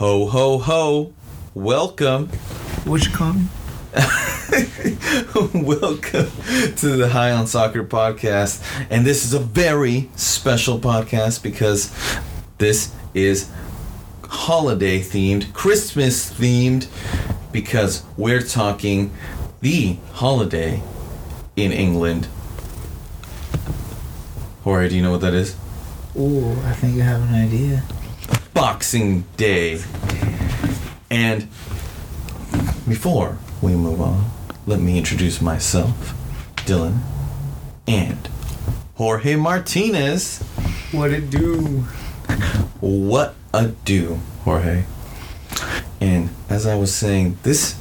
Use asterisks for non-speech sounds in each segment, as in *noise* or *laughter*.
Ho ho ho! Welcome, What you call me? *laughs* welcome to the High on Soccer podcast, and this is a very special podcast because this is holiday themed, Christmas themed, because we're talking the holiday in England. Jorge, do you know what that is? Oh, I think I have an idea. Boxing Day. And before we move on, let me introduce myself, Dylan, and Jorge Martinez. What it do? What a do, Jorge. And as I was saying, this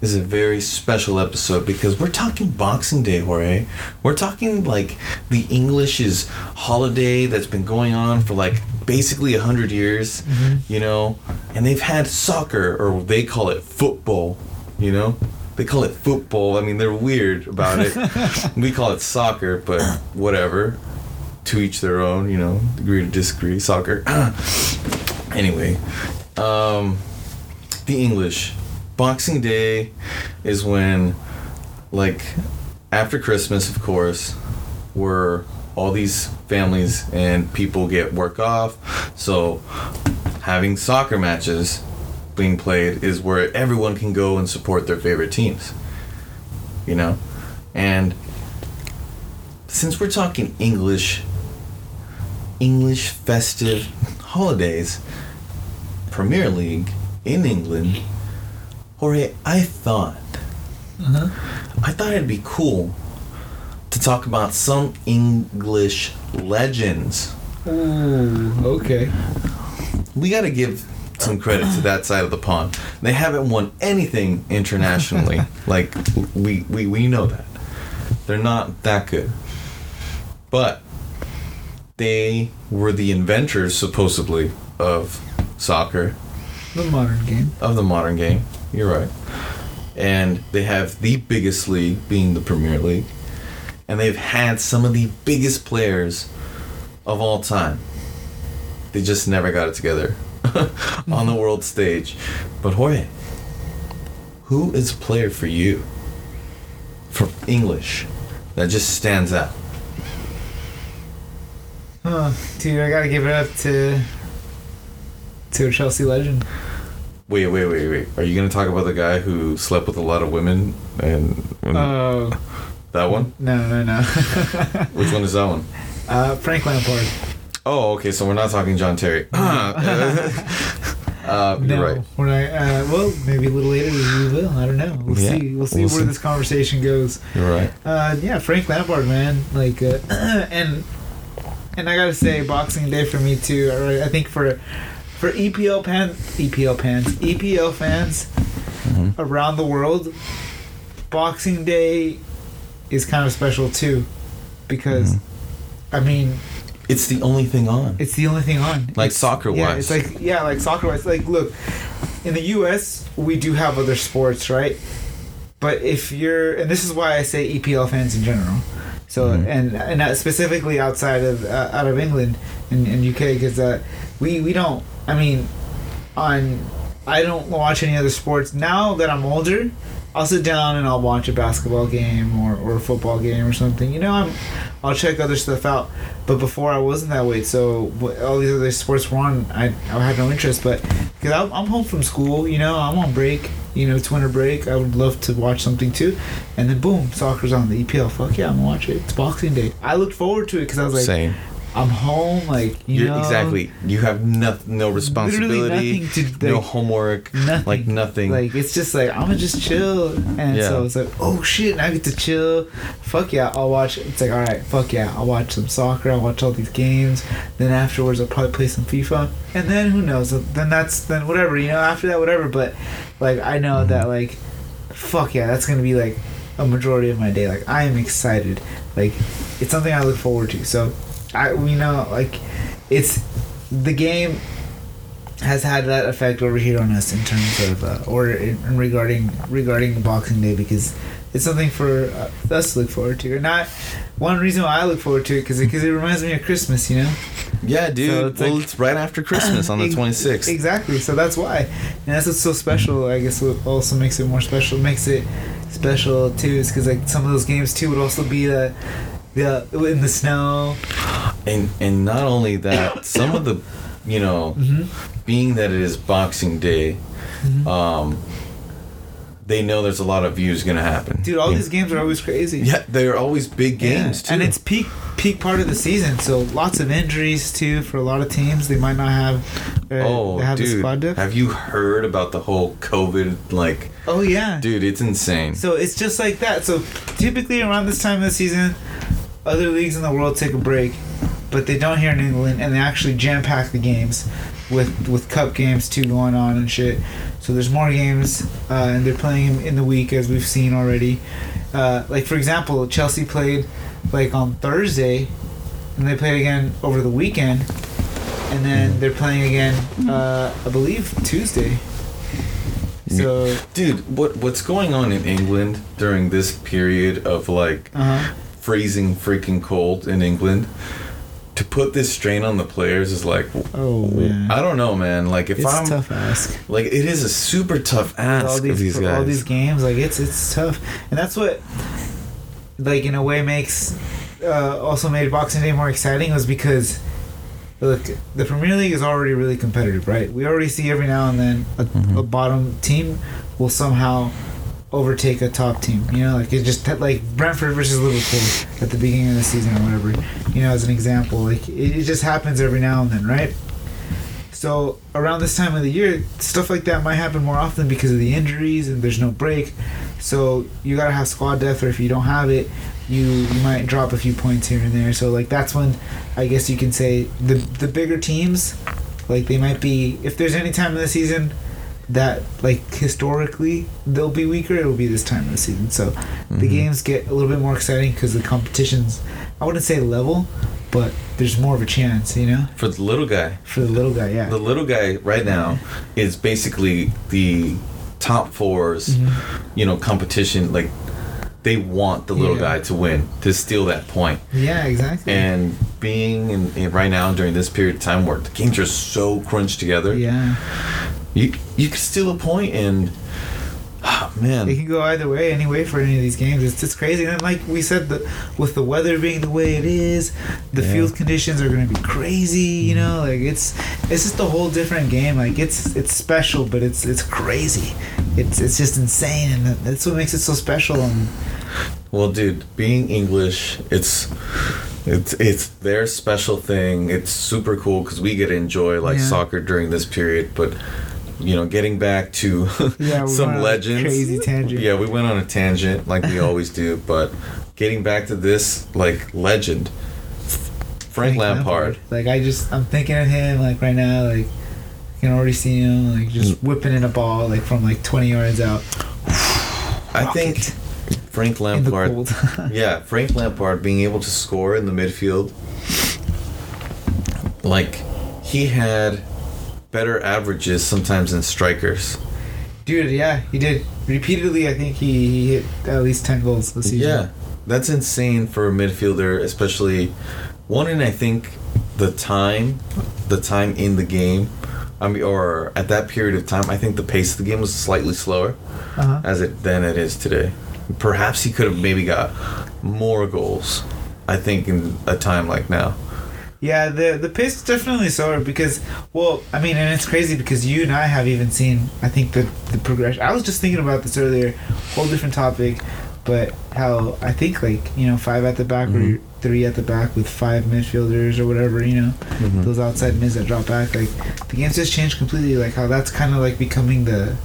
is a very special episode because we're talking Boxing Day, Jorge. We're talking like the English's holiday that's been going on for like basically a hundred years, you know, and they've had soccer or they call it football, you know. They call it football. I mean, they're weird about it. *laughs* we call it soccer, but whatever. To each their own, you know. Agree to disagree. Soccer. *clears throat* anyway, um, the English Boxing Day is when, like, after Christmas, of course, where all these families and people get work off. So, having soccer matches being played is where everyone can go and support their favorite teams. You know? And since we're talking English, English festive holidays, Premier League in England, Jorge, I thought, Uh-huh. I thought it'd be cool to talk about some English legends. Ooh, okay. We got to give some credit to that side of the pond. They haven't won anything internationally. *laughs* like we, we we know that. They're not that good. But they were the inventors supposedly of soccer, The modern game. of the modern game. You're right. And they have the biggest league being the Premier League. And they've had some of the biggest players of all time. They just never got it together *laughs* on the world stage. But Jorge, who is a player for you from English that just stands out? Huh. Dude, I gotta give it up to to a Chelsea legend. Wait, wait, wait, wait. Are you gonna talk about the guy who slept with a lot of women and, and Oh that one? no no no. *laughs* Which one is that one? uh, Frank Lampard. Oh, okay. So we're not talking John Terry. *laughs* *laughs* uh, No, you're right. we're not. Uh, well, maybe a little later we will. I don't know. We'll Yeah, see. We'll see we'll where see. this conversation goes. You're right. Uh, yeah, Frank Lampard, man. Like, uh, *clears throat* and and I gotta say, Boxing Day for me too. right, I think for for EPL fans, EPL fans, EPL fans Mhm. around the world, Boxing Day is kind of special too, because Mhm. I mean, It's the only thing on. it's the only thing on. Like It's- soccer Yeah, it's like yeah, like soccer wise. Like, look, in the U.S. we do have other sports, right? But if you're, and this is why I say EPL fans in general. So Mhm. and and specifically outside of uh, out of England and, and UK because uh, we we don't. I mean, on I don't watch any other sports now that I'm older. I'll sit down and I'll watch a basketball game or, or a football game or something. You know, I'm I'll check other stuff out. But before I wasn't that way, so all these other sports were on. I, I had no interest, but because I'm, I'm home from school, you know, I'm on break. You know, it's winter break. I would love to watch something too, and then boom, soccer's on the EPL. Fuck yeah, I'm gonna watch it. It's Boxing Day. I looked forward to it because I was like, Same. I'm home. Like you You're know, exactly. You have no, no responsibility, nothing to, no homework, nothing. like nothing. Like it's just like I'm gonna just chill, and Yeah. so it's like, oh shit, I get to chill. Fuck yeah, I'll watch. It's like, all right, fuck yeah, I'll watch some soccer. I'll watch all these games. Then afterwards, I'll probably play some FIFA. And then who knows? Then that's then whatever you know. After that, whatever. But like I know Mm-hmm. that like, fuck yeah, that's gonna be like a majority of my day. Like I am excited. Like it's something I look forward to. So I we know like it's the game has had that effect over here on us in terms of uh, or in, in regarding regarding Boxing Day because it's something for uh, us to look forward to. Or not one reason why I look forward to it because because it, reminds me of Christmas, you know. Yeah, dude. So it's well, like- it's right after Christmas on the *coughs* Ex- 26th. Exactly. So that's why, and that's what's so special. I guess what also makes it more special makes it special too is because like some of those games too would also be the the in the snow. And and not only that, *coughs* some of the, you know, hmm being that it is Boxing Day, Mhm. um, they know there's a lot of views gonna happen. Dude, all Yeah. these games are always crazy. Yeah, they're always big Yeah, games too. and it's peak peak part of the season, so lots of injuries too for a lot of teams. They might not have. Uh, oh, they have the dude, have you heard about the whole COVID? Like, Oh yeah. dude, it's insane. So it's just like that. So typically around this time of the season, other leagues in the world take a break, but they don't here in England, and they actually jam pack the games with with cup games too going on and shit. So there's more games, uh, and they're playing in the week as we've seen already. Uh, like for example, Chelsea played like on Thursday, and they played again over the weekend, and then they're playing again, uh, I believe Tuesday. So Dude, what what's going on in England during this period of like uh huh. freezing freaking cold in England? To put this strain on the players is like, Oh man. I don't know, man. Like if it's I'm tough ask. like, it is a super tough ask all of these, these all these games, like it's it's tough, and that's what, like in a way, makes uh, also made Boxing Day more exciting was because, look, the Premier League is already really competitive, right? We already see every now and then a, Mhm. a bottom team will somehow overtake a top team. You know, like it just like Brentford versus Liverpool at the beginning of the season or whatever. You know, as an example, like it, it just happens every now and then, right? So around this time of the year, stuff like that might happen more often because of the injuries and there's no break. So you gotta have squad depth, or if you don't have it, you you might drop a few points here and there. So like that's when I guess you can say the the bigger teams, like they might be if there's any time in the season that like historically they'll be weaker, it'll be this time of the season. So the Mhm. games get a little bit more exciting because the competition's I wouldn't say level, but there's more of a chance, you know, For the little guy, for the little guy. Yeah. the little guy right now is basically the top 4s Mhm. you know, competition. Like they want the little Yeah. guy to win to steal that point. Yeah, exactly. And being in, in right now during this period of time where the games are so crunched together, yeah, you you can steal a point and ah, man, it can go either way, any way for any of these games. It's just crazy. And like we said, the with the weather being the way it is, the Yeah. field conditions are going to be crazy. You know, like it's it's just a whole different game. Like it's it's special, but it's it's crazy. It's it's just insane, and that's what makes it so special. And Well, dude, being English, it's it's it's their special thing. It's super cool because we get to enjoy like Yeah. soccer during this period. But you know, getting back to *laughs* Yeah, some legends, crazy tangent. Yeah, we went on a tangent like we always do. But getting back to this like legend, Frank, Lampard. Like I just I'm thinking of him like right now. Like I can already see him like just mm. whipping in a ball like from like 20 yards out. I think Frank Lampard. *laughs* Yeah, Frank Lampard being able to score in the midfield. Like, he had better averages sometimes than strikers. Dude, yeah, he did repeatedly. I think he, he hit at least 10 goals this season. Yeah, that's insane for a midfielder, especially one in I think the time, the time in the game. I mean, or at that period of time, I think the pace of the game was slightly slower Uh-huh. as it than it is today. Perhaps he could have maybe got more goals. I think in a time like now. Yeah, the the pace is definitely slower because, well, I mean, and it's crazy because you and I have even seen, I think the the progression. I was just thinking about this earlier, whole different topic, but how I think like you know five at the back Mhm. or three at the back with five midfielders or whatever you know Mhm. those outside mids that drop back like the game's just changed completely like how that's kind of like becoming the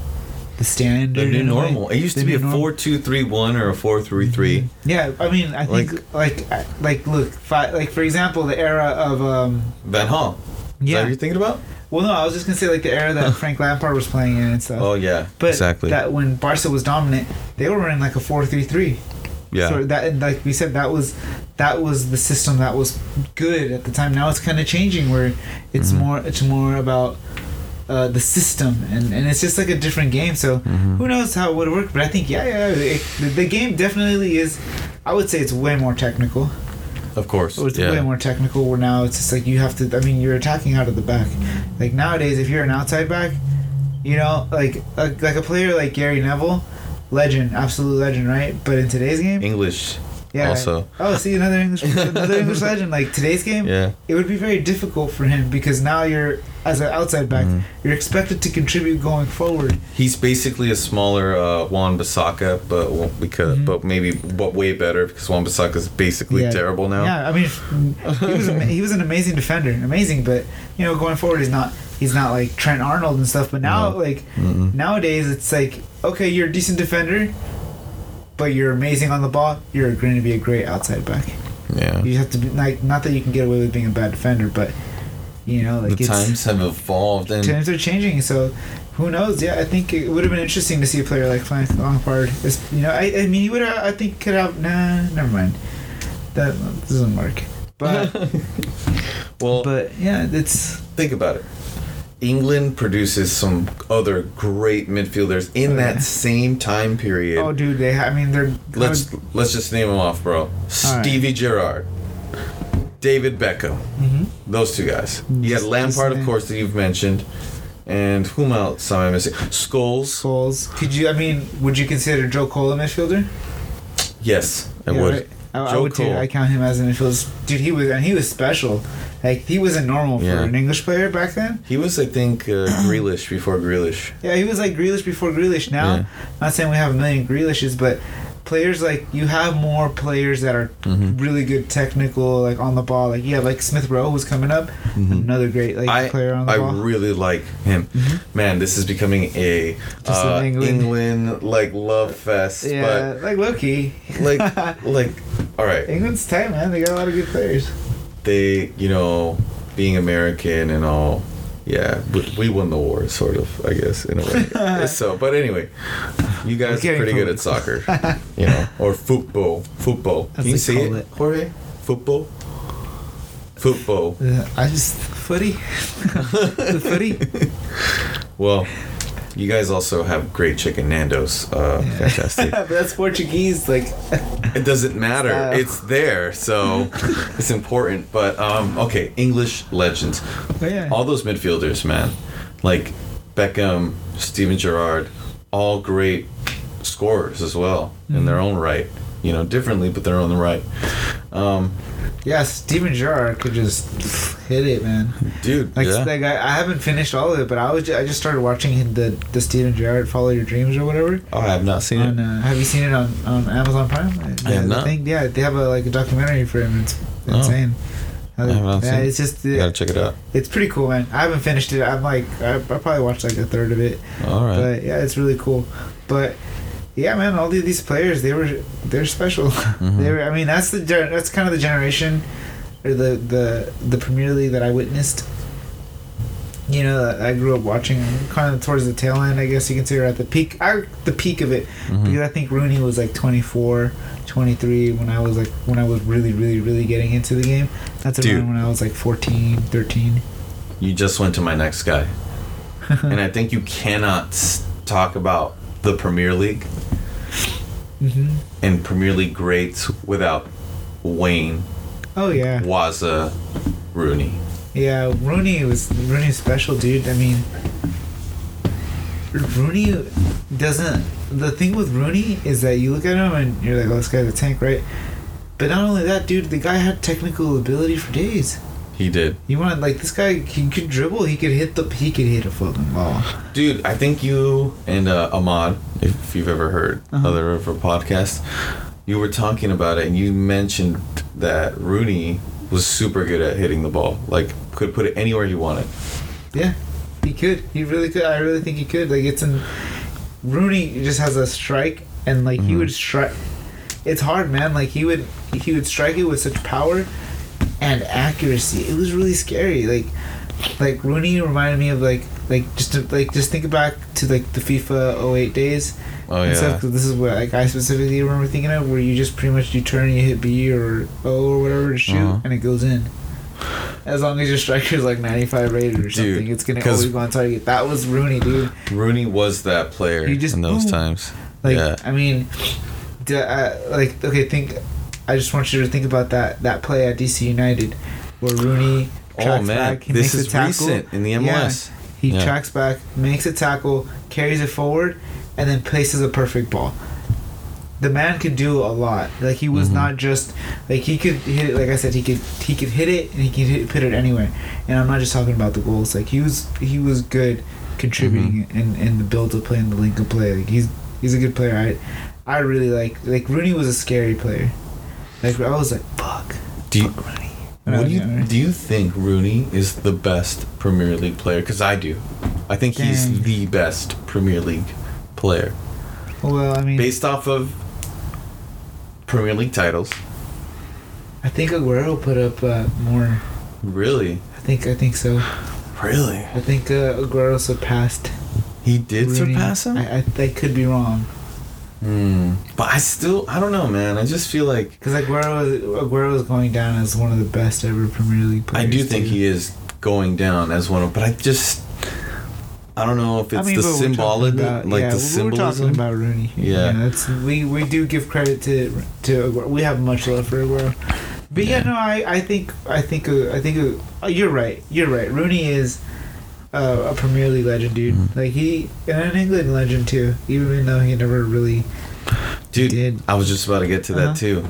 the standard The new in a way. normal. It used to be a norm- four two three one or a four three three. yeah I mean I think like like, like look like for example the era of um Van Gaal. Yeah what you're thinking about? Well, no, I was just gonna say like the era that *laughs* Frank Lampard was playing in and stuff. Oh yeah, but exactly. that when Barca was dominant, they were running like a four-three-three. yeah. So that and like we said, that was that was the system that was good at the time. Now it's kind of changing where it's Mhm. more it's more about uh, the system, and, and it's just like a different game. So Mhm. who knows how it would work? But I think yeah, yeah, it, the, the game definitely is. I would say it's way more technical. Of course. It's yeah. way more technical. Where now it's just like you have to. I mean, you're attacking out of the back. Like nowadays, if you're an outside back, you know, like like, like a player like Gary Neville, legend, absolute legend, right? But in today's game, English. yeah. Also. Oh, see another English, another English *laughs* legend. Like today's game, Yeah. it would be very difficult for him because now you're as an outside back, Mhm. you're expected to contribute going forward. He's basically a smaller uh, Wan-Bissaka, but well, because Mhm. but maybe but way better because Wan-Bissaka is basically Yeah. terrible now. Yeah, I mean, he was ama- he was an amazing defender, amazing. But you know, going forward, he's not he's not like Trent Arnold and stuff. But now, No. like Mm-mm. nowadays, it's like okay, you're a decent defender, but you're amazing on the ball. You're going to be a great outside back. Yeah. You have to be like not that you can get away with being a bad defender, but you know, like the it's, times have evolved and times are changing. So who knows? Yeah, I think it would have been interesting to see a player like Frank Lampard. You know, I, I mean, he would have. I think could have. Nah, never mind. That doesn't work. But *laughs* well, but yeah, it's think about it. England produces some other great midfielders in Oh, that yeah. same time period. oh, dude. They. ha- I mean, they're. let's let's just name them off, bro. Stevie Gerrard, David Beckham, hmm those two guys. You had Lampard, of course, that you've mentioned, and whom else am I missing? Scholes. Goals. Could you? I mean, would you consider Joe Cole a midfielder? Yes, I Yeah, would. right. I, I Joe would too. Cole. I count him as an midfielder. Dude, he was and he was special. Like he wasn't normal for Yeah. an English player back then. He was, I think, uh, *clears throat* Grealish before Grealish. Yeah, he was like Grealish before Grealish. Now, Yeah. not saying we have a million Grealishes, but players like you have more players that are Mhm. really good technical, like on the ball. Like you have like Smith Rowe who's coming up, Mhm. another great like I player on the I ball. I really like him. Mhm. Man, this is becoming a uh, England- England like love fest. yeah, like Loki. Like *laughs* like all right. England's tight, man. They got a lot of good players. they, you know, being American and all, yeah, we, we won the war, sort of, I guess, in a way. *laughs* so, but anyway, you guys We're pretty good from- at soccer, *laughs* you know, or football, football. As Can you see call it, it. Jorge? Football, football. Uh, I just footy, the footy. *laughs* *laughs* Well, you guys also have great chicken Nando's. Uh, Yeah. Fantastic. but that's Portuguese. Like, It doesn't matter. Style. It's there, so it's important. But um, okay, English legends. but yeah, all those midfielders, man, like Beckham, Steven Gerrard, all great scorers as well in their own right. You know, differently, but they're on the right. Um, yeah. Steven Gerrard could just hit it, man. dude, Like, yeah. like I, I haven't finished all of it, but I was I just started watching the the Steven Gerrard Follow Your Dreams or whatever. oh, I have not seen On, it. uh, have you seen it on, on Amazon Prime? I have not. think yeah, they have a like a documentary for him. It's Oh. Insane. I have not yeah, seen it's just You uh, gotta check it out. it's pretty cool, man. I haven't finished it. I'm like I, I probably watched like a third of it, All right. but yeah, it's really cool. But yeah, man, all these, these players they were they're special. *laughs* Mhm. they were. I mean, that's the that's kind of the generation or the the the Premier League that I witnessed. You know, that I grew up watching kind of towards the tail end, I guess you can say, or at the peak, I, the peak of it, Mhm. because I think Rooney was like 24, 23 when I was like when I was really, really, really getting into the game. That's Dude. around when I was like 14, 13. You just went to my next guy, *laughs* and I think you cannot talk about the Premier League hmm and Premier League greats without Wayne Oh yeah, Waza Rooney. Yeah. Rooney was Rooney special, dude. I mean, Rooney doesn't. The thing with Rooney is that you look at him and you're like, "Oh, this guy's a tank, right?" But not only that, dude. The guy had technical ability for days. He did. You want like this guy? He could dribble. He could hit the. He could hit a fucking ball. Dude, I think you and uh, Ahmad, if you've ever heard Uh-huh. other of our podcasts, you were talking about it and you mentioned that Rooney was super good at hitting the ball. Like, could put it anywhere he wanted. Yeah, he could. He really could. I really think he could. Like it's in Rooney just has a strike, and like he Mhm. would strike. It's hard, man. Like he would he would strike it with such power and accuracy. It was really scary. Like like Rooney reminded me of like like just to, like just think back to like the FIFA 08 days. Oh, yeah. stuff, this is what like I specifically remember thinking of, where you just pretty much you turn, you hit B or O or whatever to shoot, Uh-huh. and it goes in. as long as your striker is like 95 rated or something, it's gonna always go on target. That was Rooney, dude. Rooney was that player just in those boom. times. Like, yeah. I mean, uh, like okay, think. I just want you to think about that that play at DC United, where Rooney Oh man, back, he this makes a is tackle. recent in the MLS. He Yeah. tracks back, makes a tackle, carries it forward, and then places a perfect ball. The man could do a lot. Like he was Mhm. not just like he could hit it. Like I said, he could he could hit it and he could hit, put it anywhere. And I'm not just talking about the goals. Like he was he was good contributing Mm-hmm. in, in the build of play and the link of play. Like he's he's a good player. I I really like like Rooney was a scary player. Like I was like fuck. Do you, fuck Rooney. What do you do you think Rooney is the best Premier League player? Because I do. I think Dang. he's the best Premier League player Well, I mean, based off of Premier League titles. I think Aguero put up uh, more. Really, I think I think so. really, I think uh, Aguero surpassed. he did Rooney. surpass him. I, I, I could be wrong Hmm. But I still, I don't know, man. I just feel like because like Aguero is, Aguero is going down as one of the best ever Premier League players. I do think too. he is going down as one of, but I just, I don't know if it's I mean, the but we're talking symbology, about- like yeah, the we're symbolism. talking about Rooney. here. Yeah. that's we we do give credit to to Aguero. We have much love for Aguero, but yeah, Yeah. no, I I think I think uh, I think uh, you're right. You're right. Rooney is. Uh, a Premier League legend, dude. Mhm. Like he, and an England legend too. Even though he never really Dude, did. I was just about to get to Uh-huh. that too.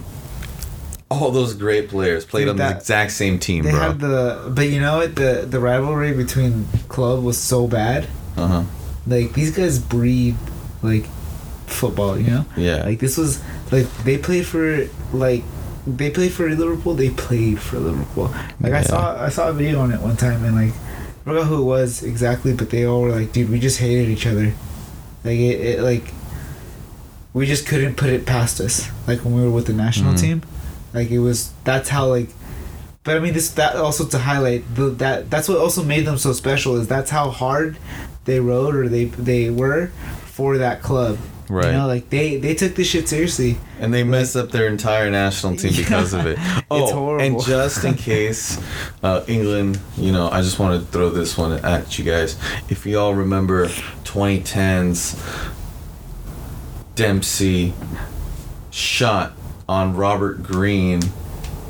All those great players played Dude, on the exact same team, They bro. had the, but you know what? The the rivalry between club was so bad. uh huh. Like these guys breed like football. You know, Yeah. like this was like they played for like they played for Liverpool. They played for Liverpool. Like I saw I saw a video on it one time and like I forgot who it was exactly, but they all were like, dude, we just hated each other. Like it, it like we just couldn't put it past us. Like when we were with the national Mhm. team, like it was that's how like. But I mean, this that also to highlight the that that's what also made them so special is that's how hard they rode or they they were for that club. right. You know, like they they took this shit seriously. and they messed up their entire national team because of it. *laughs* It's Oh, horrible. and just in *laughs* case uh, England, you know, I just want to throw this one at you guys. If you all remember 2010's Dempsey shot on Robert Green,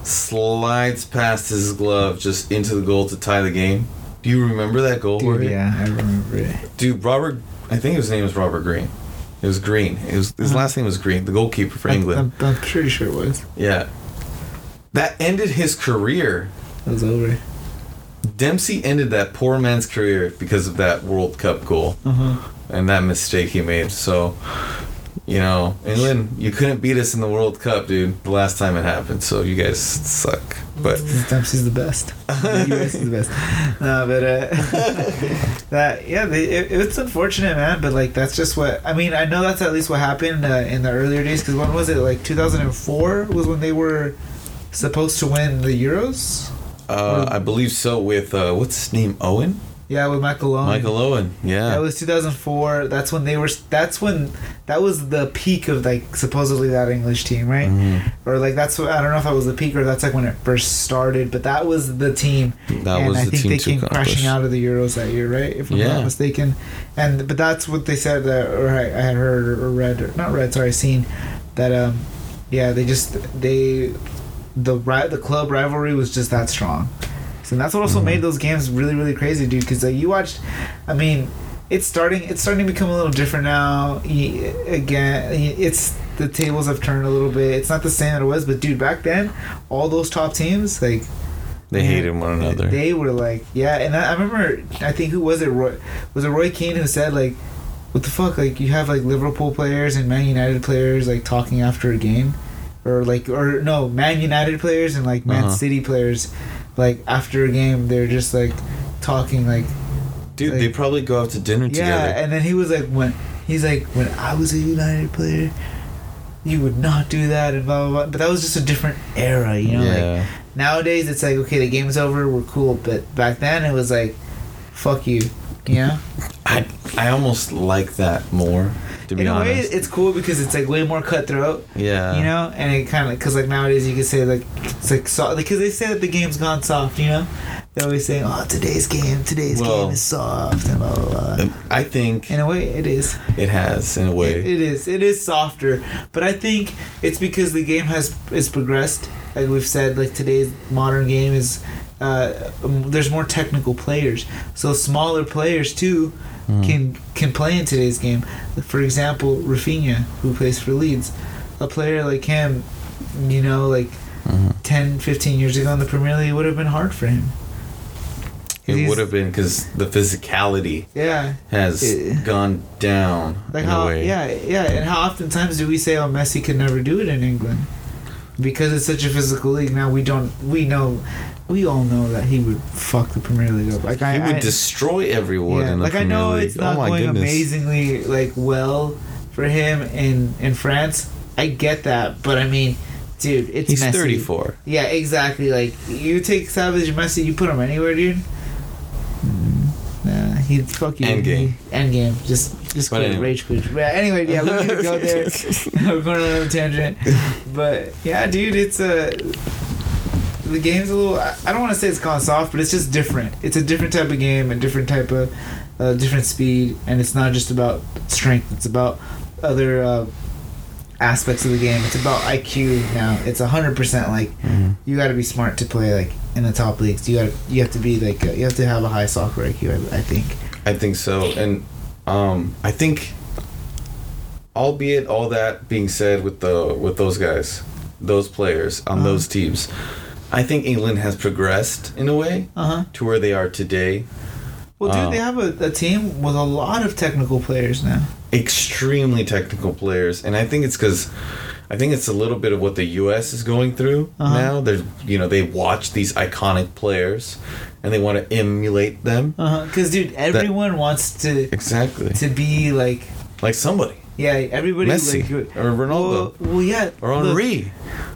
slides past his glove just into the goal to tie the game. Do you remember that goal? Dude, yeah, I remember it. Dude, Robert, I think his name was Robert Green. It was Green. It was his Uh-huh. last name was Green, the goalkeeper for England. I'm, I'm pretty sure it was. Yeah. That ended his career. It was over. Dempsey ended that poor man's career because of that World Cup goal Uh huh. and that mistake he made. So, you know, England, you couldn't beat us in the World Cup, dude, the last time it happened. So you guys suck. But Dempsey's the best. The US is the best. *laughs* No, but uh, *laughs* that yeah, they, it, it's unfortunate, man. But like that's just what I mean. I know that's at least what happened uh, in the earlier days. Because when was it? Like 2004 was when they were supposed to win the Euros. uh, I believe so with, uh, what's his name? Owen? Yeah, with Michael Owen. Michael Owen. Yeah. That was 2004. That's when they were. That's when that was the peak of like supposedly that English team, right? Mhm. Or like that's what I don't know if that was the peak or that's like when it first started, but that was the team. That was the thing. and was I the think team they came accomplish. crashing out of the Euros that year, right? If I'm Yeah. not mistaken. And but that's what they said that, or I, I had heard or read, or not read, sorry, seen that. um Yeah, they just they the the club rivalry was just that strong. So that's what also Mhm. made those games really really crazy, dude. Because like, you watched, I mean, it's starting it's starting to become a little different now. Again, it's the tables have turned a little bit. It's not the same that it was, but dude, back then, all those top teams like They Yeah. hated one another. they were like, yeah, and I, I remember, I think who was it? Roy, was it Roy Keane who said like, "What the fuck? Like you have like Liverpool players and Man United players like talking after a game, or like or no Man United players and like Man Uh-huh. City players, like after a game they're just like talking like Dude, like- they probably go out to dinner yeah." together. And then he was like, when he's like, when I was a United player. You would not do that and blah blah blah. But that was just a different era, you know. Like yeah. Nowadays, it's like, okay, the game's over, we're cool. But back then, it was like, fuck you, you know? *laughs* I I almost like that more. To be In a way, it's cool because it's like way more cutthroat. yeah. you know, and it kind of because like nowadays you can say like it's like soft because they say that the game's gone soft. You know, they always say, "Oh, today's game, today's Well- game is soft," and blah blah. blah. Um, I think In a way, it is. it has in a It, way. it is. It is softer, but I think it's because the game has is progressed. Like we've said, like today's modern game is. Uh, um, there's more technical players, so smaller players too Mm. can can play in today's game. For example, Raphinha, who plays for Leeds, a player like him, you know, like Mhm. 10, 15 years ago in the Premier League, it would have been hard for him. It He's- would have been because the physicality Yeah, has Eh. gone down like in how a way. yeah yeah, and how oftentimes do we say, "Oh, Messi could never do it in England," because it's such a physical league. Now we don't. We know. We all know that he would fuck the Premier League up. Like I, He would I, destroy everyone yeah, in the like I know League. it's oh not oh going goodness. amazingly like well for him in in France. I get that, but I mean, dude, it's He's 34. Yeah, exactly. Like you take Savage Messi, you put him anywhere, dude. He'd fuck you. Endgame. End game. Just just quit. anyway. Rage quit. But anyway, yeah, we need to go there. *laughs* We're going on another tangent. But yeah, dude, it's a. The game's a little. I don't want to say it's gone soft, but it's just different. It's a different type of game, a different type of, uh, different speed, and it's not just about strength. It's about other uh, aspects of the game. It's about IQ now. It's hundred percent like Mhm. you got to be smart to play like in the top leagues. You got you have to be like uh, you have to have a high soccer IQ. I, I think. I think so, and um, I think, albeit all that being said, with the with those guys, those players on Uh-huh. those teams, I think England has progressed in a way Uh huh. to where they are today. Well, dude, Um, they have a, a team with a lot of technical players now. Extremely technical players, and I think it's because. I think it's a little bit of what the U.S. is going through Uh-huh. now. They're, you know, they watch these iconic players, and they want to emulate them. Because dude, everyone wants to Exactly, to be like like somebody, yeah. Everybody Messi like or Ronaldo Well, well, yeah. or look, Henri.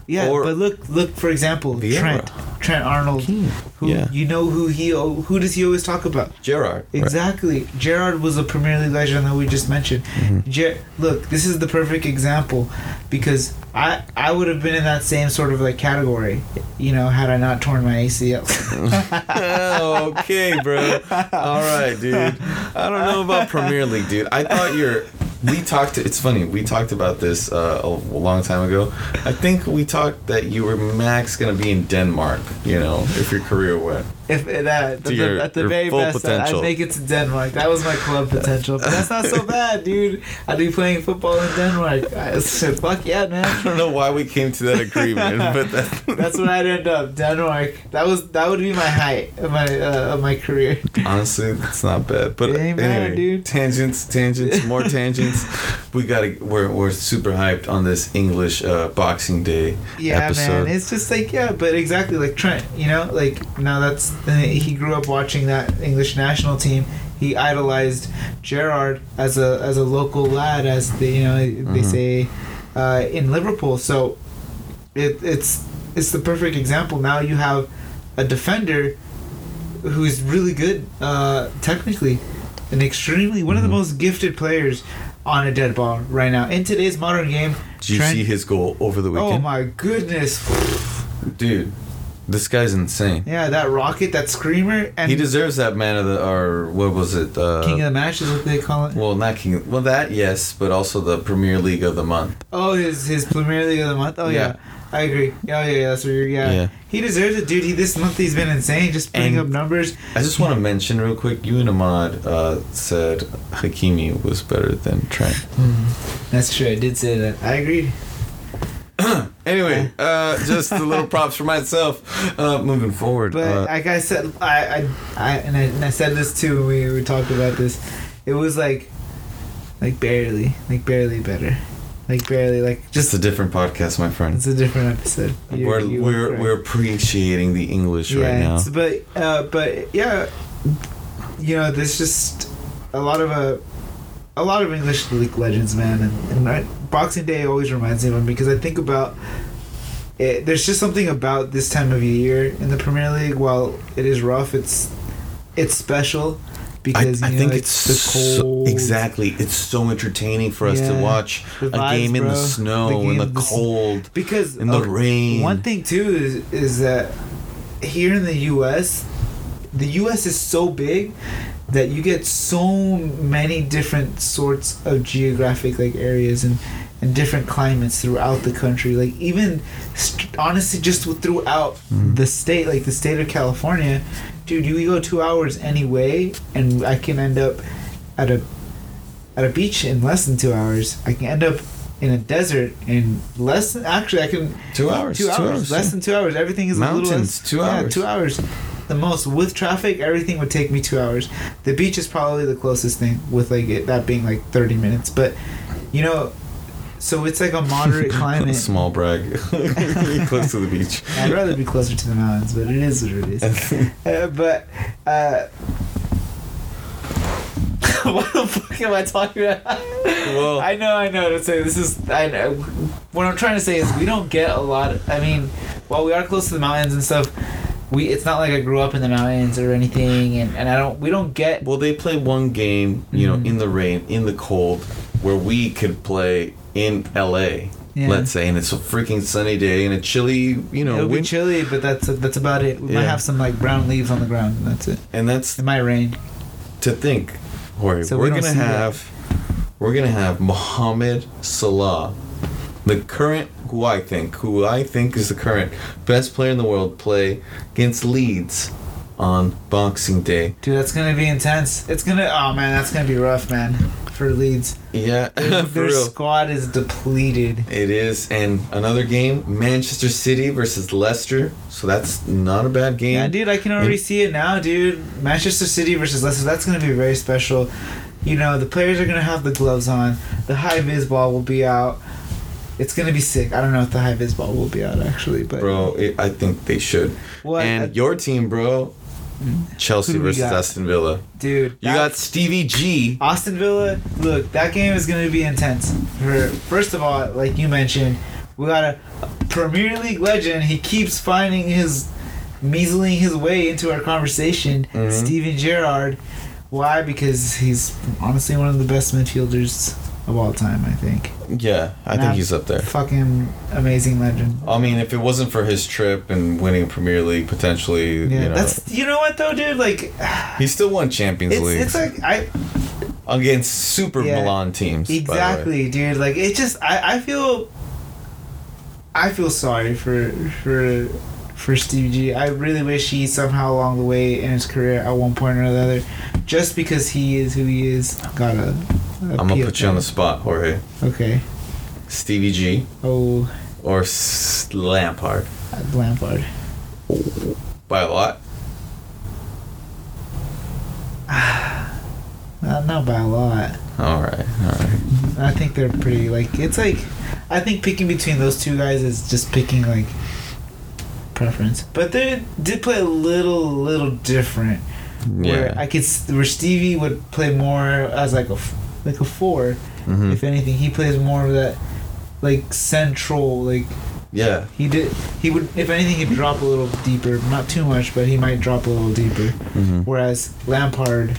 Yeah, or but look, look for example, Vieira. Trent, Trent Arnold. Who Yeah. you know who he who does he always talk about? Gerrard. right? Exactly. Gerrard was a Premier League legend that we just mentioned. Mm-hmm. Ger- look, this is the perfect example because I I would have been in that same sort of like category, you know, had I not torn my ACL. *laughs* okay, bro. All right, dude. I don't know about Premier League, dude. I thought you're. We talked. It's funny. We talked about this uh, a long time ago. I think we talked that you were max gonna be in Denmark. You know, if your career went. If it, uh, at, the, your- at the very best, potential. I'd make it to Denmark. That was my club potential, but that's not so *laughs* bad, dude. I'd be playing football in Denmark. I said, fuck yeah, man. I don't know why we came to that agreement, *laughs* but that, That's where I'd end up, Denmark. That was that would be my height of my uh, of my career. honestly, it's not bad. But It ain't bad, anyway, dude. tangents, tangents, more tangents. We gotta. We're we're super hyped on this English uh, Boxing Day Yeah, episode. man. It's just like yeah, but exactly like Trent. You know, like now that's he grew up watching that English national team. He idolized Gerrard as a as a local lad, as the you know they Mhm. say uh, in Liverpool. So it, it's it's the perfect example. Now you have a defender who's really good uh, technically, and extremely one of the Mhm. most gifted players on a dead ball right now in today's modern game. Did you Trent- see his goal over the weekend? Oh my goodness! Dude, this guy's insane. Yeah, that rocket, that screamer, and he deserves that man of the or what was it? Uh, king of the match is what they call it. well, not king. Well, that yes, but also the Premier League of the month. Oh, his his Premier League of the month. Oh yeah, Yeah. I agree. Yeah, yeah, yeah. That's what you're. Yeah. Yeah. he deserves it, dude. He this month he's been insane, just putting And- up numbers. I just want to mention real quick. You and Ahmad uh, said Hakimi was better than Trent. That's true. I did say that. I agreed. *clears throat* Anyway, uh, just a little props for myself. Uh, moving forward, But uh, like I said, I, I, I and, I and I said this too when we, we talked about this. It was like, like barely, like barely better, like barely, like just a different podcast, my friend. It's a different episode. You- We're you were we're appreciating the English right now. But uh, but yeah, you know, there's just a lot of uh, a lot of English league legends, man, and, and Boxing Day always reminds me of them because I think about. It, there's just something about this time of year in the Premier League. While it is rough, it's it's special, because I, I know, think like, it's the so, exactly. It's so entertaining for us to watch The a vibes, game in the snow, The in the the cold, because in the uh, rain. One thing too is is that here in the U.S., the U.S. is so big that you get so many different sorts of geographic like areas and and different climates throughout the country. Like even st- honestly, just throughout Mhm. the state, like the state of California, dude, you we go two hours anyway, and I can end up at a at a beach in less than two hours. I can end up in a desert in less than actually I can Two hours. two hours, less yeah. than two hours. Everything is a little Mountains, less, two yeah, hours. two hours. The most with traffic, everything would take me two hours. The beach is probably the closest thing, with like it, that being like thirty minutes. But you know, so it's like a *laughs* moderate climate. Small brag. *laughs* Close to the beach. I'd rather be closer to the mountains, but it is what it is. *laughs* Uh, but uh, what the fuck am I talking about? Well- I know, I know. To say this is, I know. What I'm trying to say is we don't get a lot. Of, I mean, while we are close to the mountains and stuff, we it's not like I grew up in the mountains or anything, and, and I don't. We don't get. Well, they play one game, you know, Mhm. in the rain, in the cold, where we could play in LA, Yeah. let's say, and it's a freaking sunny day and a chilly, you know, It'll be wind, chilly, but that's that's about it. We might have some like brown leaves on the ground. And that's it. and that's It might rain. to think, Jorge. So we we're don't gonna see that. have, we're gonna have Mohamed Salah, the current, who I think, who I think is the current best player in the world, play against Leeds on Boxing Day. Dude, that's gonna be intense. It's gonna. Oh man, that's gonna be rough, man. For Leeds, Yeah, *laughs* their, their squad is depleted. It is, and another game, Manchester City versus Leicester. So that's not a bad game. Yeah, dude, I can already And- see it now, dude. Manchester City versus Leicester. That's gonna be very special. You know, the players are gonna have the gloves on. The high vis ball will be out. It's gonna be sick. I don't know if the high vis ball will be out actually, but bro. It, I think they should. what, And your team, bro, Chelsea Who do we versus got? Aston Villa. dude? You got Stevie G. Aston Villa, look, that game is going to be intense. For first of all, like you mentioned, we got a Premier League legend. He keeps finding his measling his way into our conversation. Mhm. Steven Gerrard. Why? Because he's honestly one of the best midfielders of all time. I think. Yeah, I Nah. think he's up there. Fucking amazing legend. I mean, if it wasn't for his trip and winning a Premier League, potentially, Yeah, you know, that's you know what though, dude. Like, *sighs* he still won Champions it's League it's like I against super Yeah, Milan teams. by the way. Exactly, dude. Like it just I, I feel I feel sorry for for for Stevie G. I really wish he somehow along the way in his career at one point or another, just because he is who he is, got a. a I'm gonna put you on the spot, Jorge. Okay. Stevie G Oh, or S- Lampard Lampard. by a lot. *sighs* Uh, not by a lot. All right, all right. I think they're pretty like it's like I think picking between those two guys is just picking like preference. But they did play a little little different. Where Yeah. I could s- where Stevie would play more as like a f- like a 4 Mhm. If anything, he plays more of that like central like Yeah. he did he would if anything he'd drop a little deeper, not too much, but he might drop a little deeper. hmm Whereas Lampard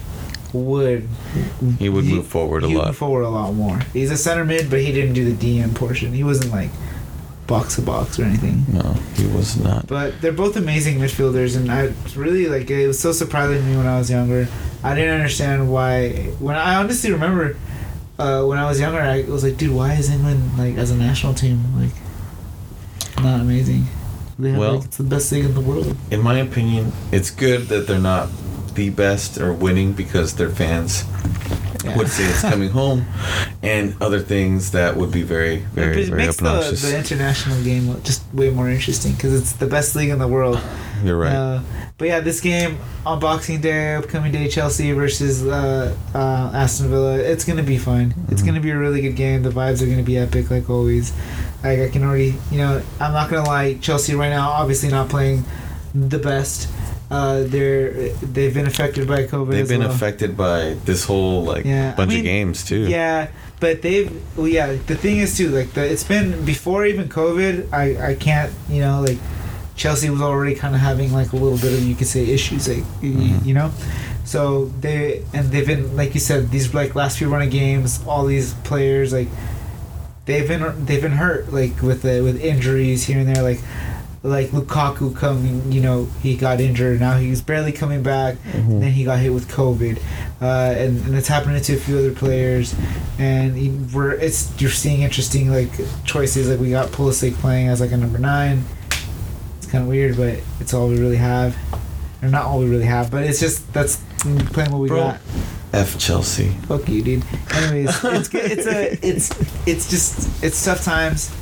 would He would move forward a he would lot. move forward a lot more. He's a center mid, but he didn't do the DM portion. He wasn't like box to box or anything. No, he was not. But they're both amazing midfielders, and I really like it. was so surprising to me when I was younger. I didn't understand why. When I honestly remember, uh, when I was younger, I was like, dude, why is England like as a national team like not amazing? They have, Well- like, it's the best thing in the world. In my opinion, it's good that they're not the best or winning because their fans Yeah. would say it's coming home, and other things that would be very, very, it very makes the, obnoxious. the international game just way more interesting because it's the best league in the world. You're right. Uh, but yeah, this game on Boxing Day, upcoming day, Chelsea versus uh, uh, Aston Villa. It's gonna be fun. It's Mhm. gonna be a really good game. The vibes are gonna be epic, like always. Like I can already, you know, I'm not gonna lie. Chelsea right now, obviously not playing the best. Uh, they're they've been affected by COVID. They've as been well. affected by this whole like Yeah, I bunch mean, of games too. Yeah, but they've well, yeah. The thing is too, like the, it's been before even COVID. I I can't you know like Chelsea was already kind of having like a little bit of you could say issues like y- Mhm. you know, So they and they've been like you said these like last few run of games, all these players like they've been they've been hurt like with the with injuries here and there like like Lukaku coming you know he got injured now he's barely coming back Mhm. then he got hit with COVID uh, and, and it's happening to a few other players and he- we're it's you're seeing interesting like choices like we got Pulisic playing as like a number nine it's kind of weird but it's all we really have or not all we really have but it's just that's playing what we Bro. got F Chelsea. Fuck you, dude. Anyways, it's good. It's a it's it's just it's tough times.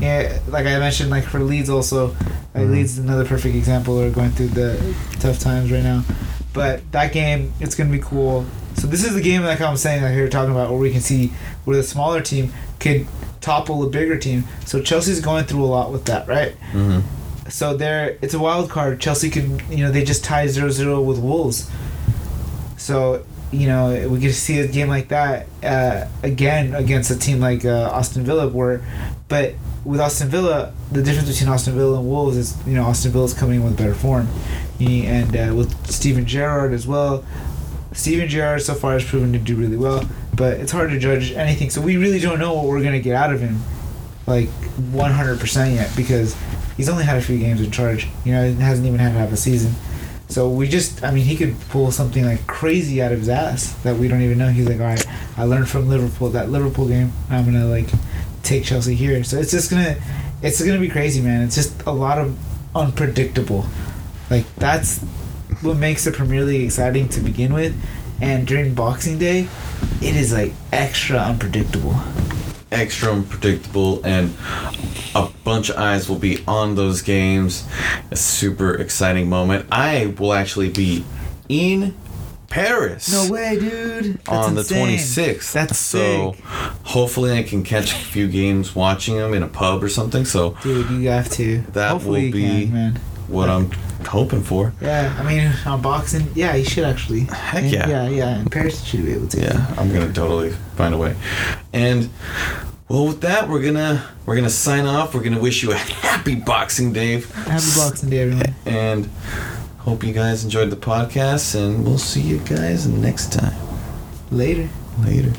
Yeah, like I mentioned, like for Leeds also, like Mhm. Leeds is another perfect example. We're going through the tough times right now, but that game it's gonna be cool. So this is the game like I'm saying, like we were talking about, where we can see where the smaller team could topple a bigger team. So Chelsea's going through a lot with that, right? Mm-hmm. So there, it's a wild card. Chelsea could, you know, they just tied 0-0 with Wolves. So you know, we get to see a game like that uh, again against a team like uh, Aston Villa, where, but with Aston Villa, the difference between Aston Villa and Wolves is, you know, Aston Villa's coming in with better form, He- and uh, with Steven Gerrard as well. Steven Gerrard so far has proven to do really well, but it's hard to judge anything. So we really don't know what we're gonna get out of him, like 100% yet, because he's only had a few games in charge. You know, he hasn't even had half a season. So we just, I mean, he could pull something like crazy out of his ass that we don't even know. He's like, all right, I learned from Liverpool that Liverpool game. I'm gonna like take Chelsea here. So it's just gonna, it's gonna be crazy, man. It's just a lot of unpredictable. Like that's what makes the Premier League exciting to begin with. And during Boxing Day, it is like extra unpredictable. Extra unpredictable, and a bunch of eyes will be on those games. A super exciting moment. I will actually be in Paris. No way, dude. That's on insane. the 26th. That's so sick. hopefully I can catch a few games watching them in a pub or something. So Dude, you have to. That Hopefully will be- can, man. what I'm hoping for. Yeah, I mean, on boxing, yeah, you should actually. Heck yeah. Yeah, yeah. In Paris, you should be able to. Yeah, I'm gonna totally find a way. And well, with that, we're gonna we're gonna sign off. We're gonna wish you a happy Boxing Day, Happy Boxing Day, everyone. and hope you guys enjoyed the podcast. And we'll see you guys next time. Later. Later.